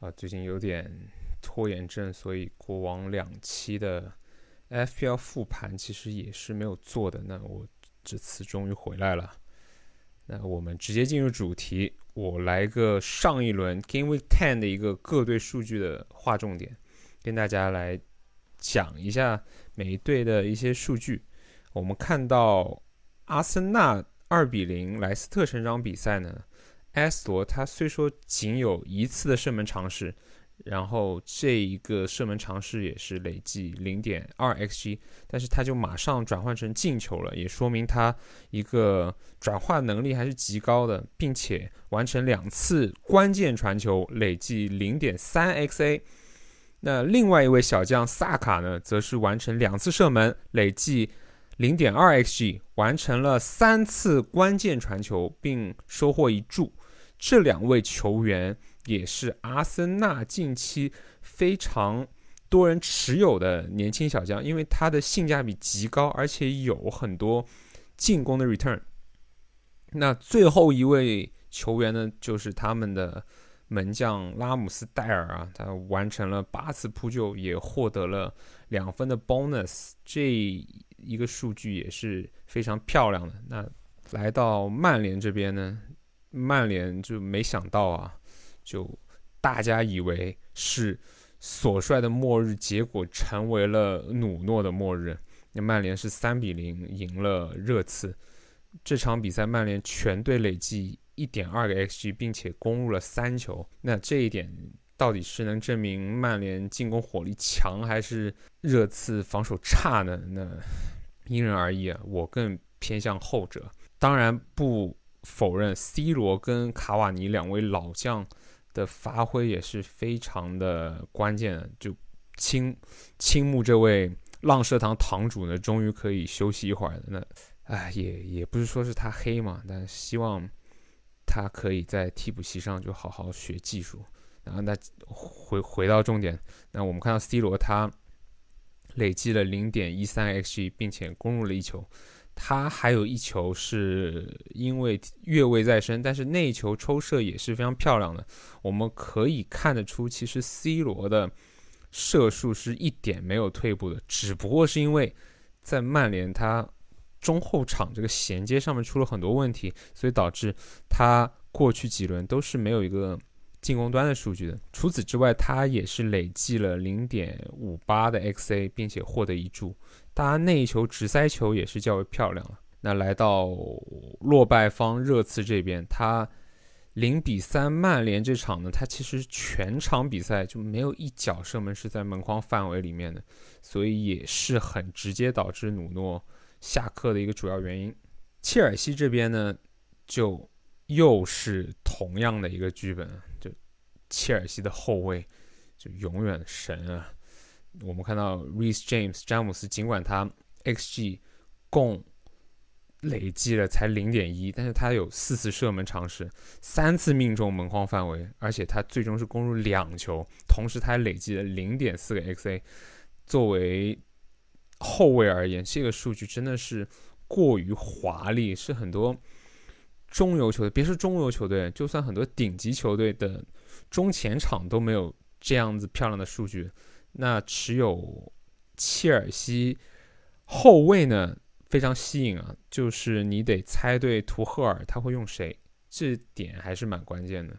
啊，最近有点拖延症，所以过往两期的 FPL 复盘其实也是没有做的。那我这次终于回来了。那我们直接进入主题，我来个上一轮 Game Week Ten 的一个各队数据的划重点，跟大家来讲一下每一队的一些数据。我们看到阿森纳二比零莱斯特成长比赛呢。埃斯罗他虽说仅有一次的射门尝试，然后这一个射门尝试也是累计零点二 xg，但是他就马上转换成进球了，也说明他一个转化能力还是极高的，并且完成两次关键传球，累计零点三 xa。那另外一位小将萨卡呢，则是完成两次射门，累计零点二 xg，完成了三次关键传球，并收获一助。这两位球员也是阿森纳近期非常多人持有的年轻小将，因为他的性价比极高，而且有很多进攻的 return。那最后一位球员呢，就是他们的门将拉姆斯戴尔啊，他完成了八次扑救，也获得了两分的 bonus，这一个数据也是非常漂亮的。那来到曼联这边呢？曼联就没想到啊，就大家以为是索帅的末日，结果成为了努诺的末日。那曼联是三比零赢了热刺。这场比赛曼联全队累计一点二个 xg，并且攻入了三球。那这一点到底是能证明曼联进攻火力强，还是热刺防守差呢？那因人而异啊。我更偏向后者。当然不。否认，C 罗跟卡瓦尼两位老将的发挥也是非常的关键。就青青木这位浪射堂堂主呢，终于可以休息一会儿了。那，哎，也也不是说是他黑嘛，但希望他可以在替补席上就好好学技术。然后，那回回到重点，那我们看到 C 罗他累计了零点一三 xg，并且攻入了一球。他还有一球是因为越位在身，但是那一球抽射也是非常漂亮的。我们可以看得出，其实 C 罗的射术是一点没有退步的，只不过是因为在曼联他中后场这个衔接上面出了很多问题，所以导致他过去几轮都是没有一个进攻端的数据的。除此之外，他也是累计了零点五八的 XA，并且获得一注助。他那一球直塞球也是较为漂亮了。那来到落败方热刺这边，他零比三曼联这场呢，他其实全场比赛就没有一脚射门是在门框范围里面的，所以也是很直接导致努诺下课的一个主要原因。切尔西这边呢，就又是同样的一个剧本，就切尔西的后卫就永远神啊。我们看到 Reece James 詹姆斯，尽管他 xg 共累计了才零点一，但是他有四次射门尝试，三次命中门框范围，而且他最终是攻入两球，同时他还累计了零点四个 xa。作为后卫而言，这个数据真的是过于华丽，是很多中游球队，别说中游球队，就算很多顶级球队的中前场都没有这样子漂亮的数据。那持有切尔西后卫呢，非常吸引啊，就是你得猜对图赫尔他会用谁，这点还是蛮关键的。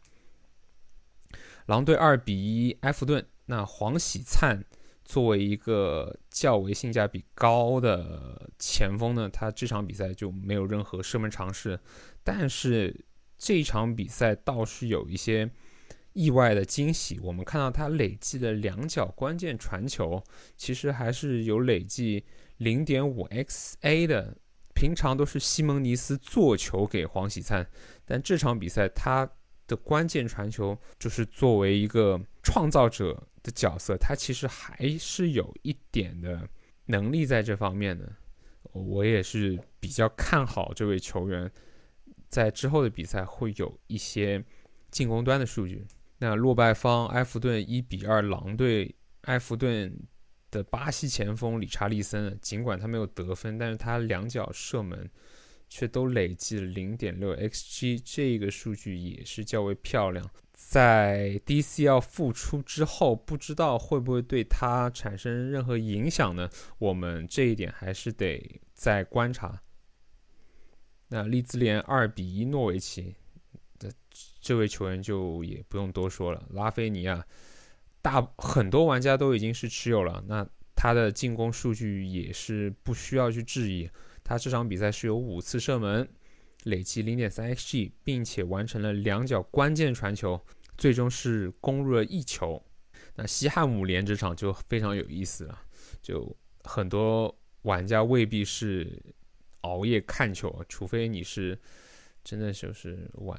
狼队二比一埃弗顿，那黄喜灿作为一个较为性价比高的前锋呢，他这场比赛就没有任何射门尝试，但是这场比赛倒是有一些。意外的惊喜，我们看到他累计的两脚关键传球，其实还是有累计零点五 xa 的。平常都是西蒙尼斯做球给黄喜灿，但这场比赛他的关键传球就是作为一个创造者的角色，他其实还是有一点的能力在这方面的。我也是比较看好这位球员，在之后的比赛会有一些进攻端的数据。那落败方埃弗顿一比二狼队，埃弗顿的巴西前锋理查利森，尽管他没有得分，但是他两脚射门却都累计了零点六 xg，这个数据也是较为漂亮。在 DC 要复出之后，不知道会不会对他产生任何影响呢？我们这一点还是得再观察。那利兹联二比一诺维奇这位球员就也不用多说了，拉菲尼亚大很多玩家都已经是持有了，那他的进攻数据也是不需要去质疑，他这场比赛是有五次射门。累计零点三 xg，并且完成了两脚关键传球，最终是攻入了一球。那西汉姆联这场就非常有意思了，就很多玩家未必是熬夜看球，除非你是真的就是玩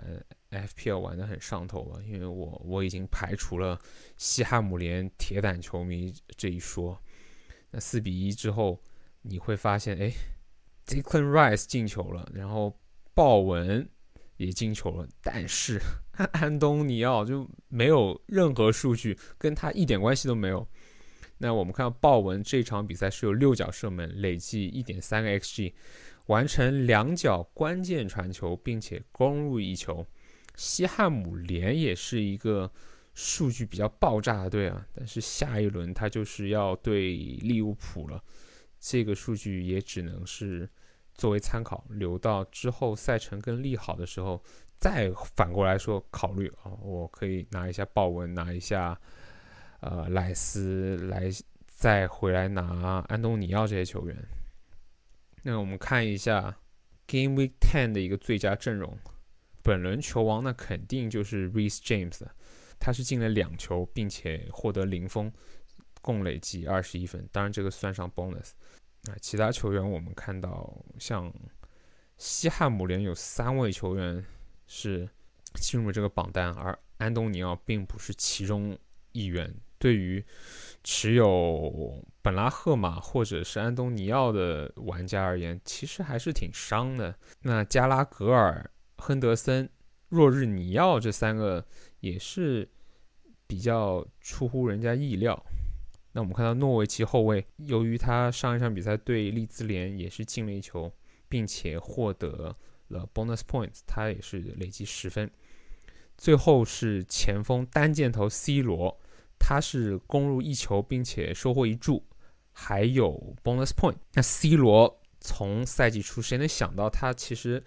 FPL 玩的很上头了。因为我我已经排除了西汉姆联铁胆球迷这一说。那四比一之后，你会发现，哎，Declan Rice 进球了，然后。鲍文也进球了，但是 安东尼奥就没有任何数据，跟他一点关系都没有。那我们看到鲍文这场比赛是有六脚射门，累计一点三个 xg，完成两脚关键传球，并且攻入一球。西汉姆联也是一个数据比较爆炸的队啊，但是下一轮他就是要对利物浦了，这个数据也只能是。作为参考，留到之后赛程更利好的时候，再反过来说考虑啊，我可以拿一下鲍文，拿一下呃莱斯，来再回来拿安东尼奥这些球员。那我们看一下 Game Week Ten 的一个最佳阵容，本轮球王那肯定就是 Reese James，他是进了两球，并且获得零封，共累计二十一分，当然这个算上 bonus。啊，其他球员我们看到，像西汉姆联有三位球员是进入这个榜单，而安东尼奥并不是其中一员。对于持有本拉赫马或者是安东尼奥的玩家而言，其实还是挺伤的。那加拉格尔、亨德森、若日尼奥这三个也是比较出乎人家意料。那我们看到诺维奇后卫，由于他上一场比赛对利兹联也是进了一球，并且获得了 bonus points，他也是累计十分。最后是前锋单箭头 C 罗，他是攻入一球，并且收获一助，还有 bonus point。那 C 罗从赛季初谁能想到他其实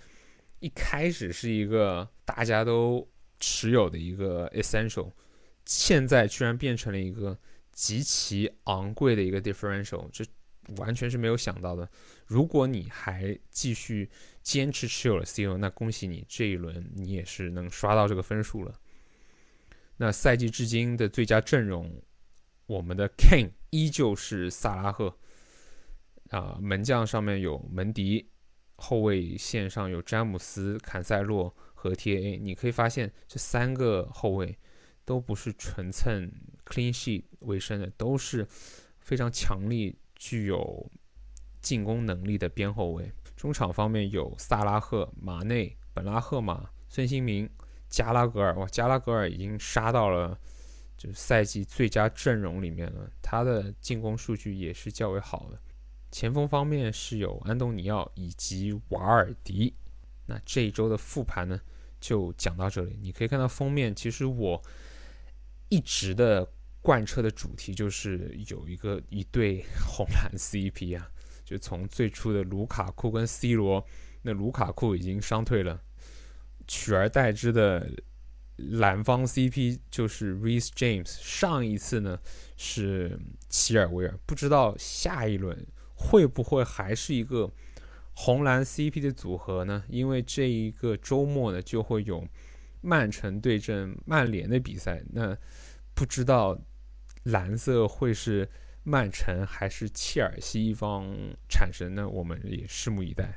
一开始是一个大家都持有的一个 essential，现在居然变成了一个。极其昂贵的一个 differential，这完全是没有想到的。如果你还继续坚持持有了 CO，，那恭喜你，这一轮你也是能刷到这个分数了。那赛季至今的最佳阵容，我们的 King 依旧是萨拉赫啊，门将上面有门迪，后卫线上有詹姆斯、坎塞洛和 TA。你可以发现这三个后卫都不是纯蹭。clean sheet 为生的都是非常强力、具有进攻能力的边后卫。中场方面有萨拉赫、马内、本拉赫马、孙兴民、加拉格尔。哇，加拉格尔已经杀到了就是赛季最佳阵容里面了，他的进攻数据也是较为好的。前锋方面是有安东尼奥以及瓦尔迪。那这一周的复盘呢，就讲到这里。你可以看到封面，其实我一直的。贯彻的主题就是有一个一对红蓝 CP 啊，就从最初的卢卡库跟 C 罗，那卢卡库已经伤退了，取而代之的蓝方 CP 就是 Reese James，上一次呢是齐尔维尔，不知道下一轮会不会还是一个红蓝 CP 的组合呢？因为这一个周末呢就会有曼城对阵曼联的比赛，那不知道。蓝色会是曼城还是切尔西一方产生呢？我们也拭目以待。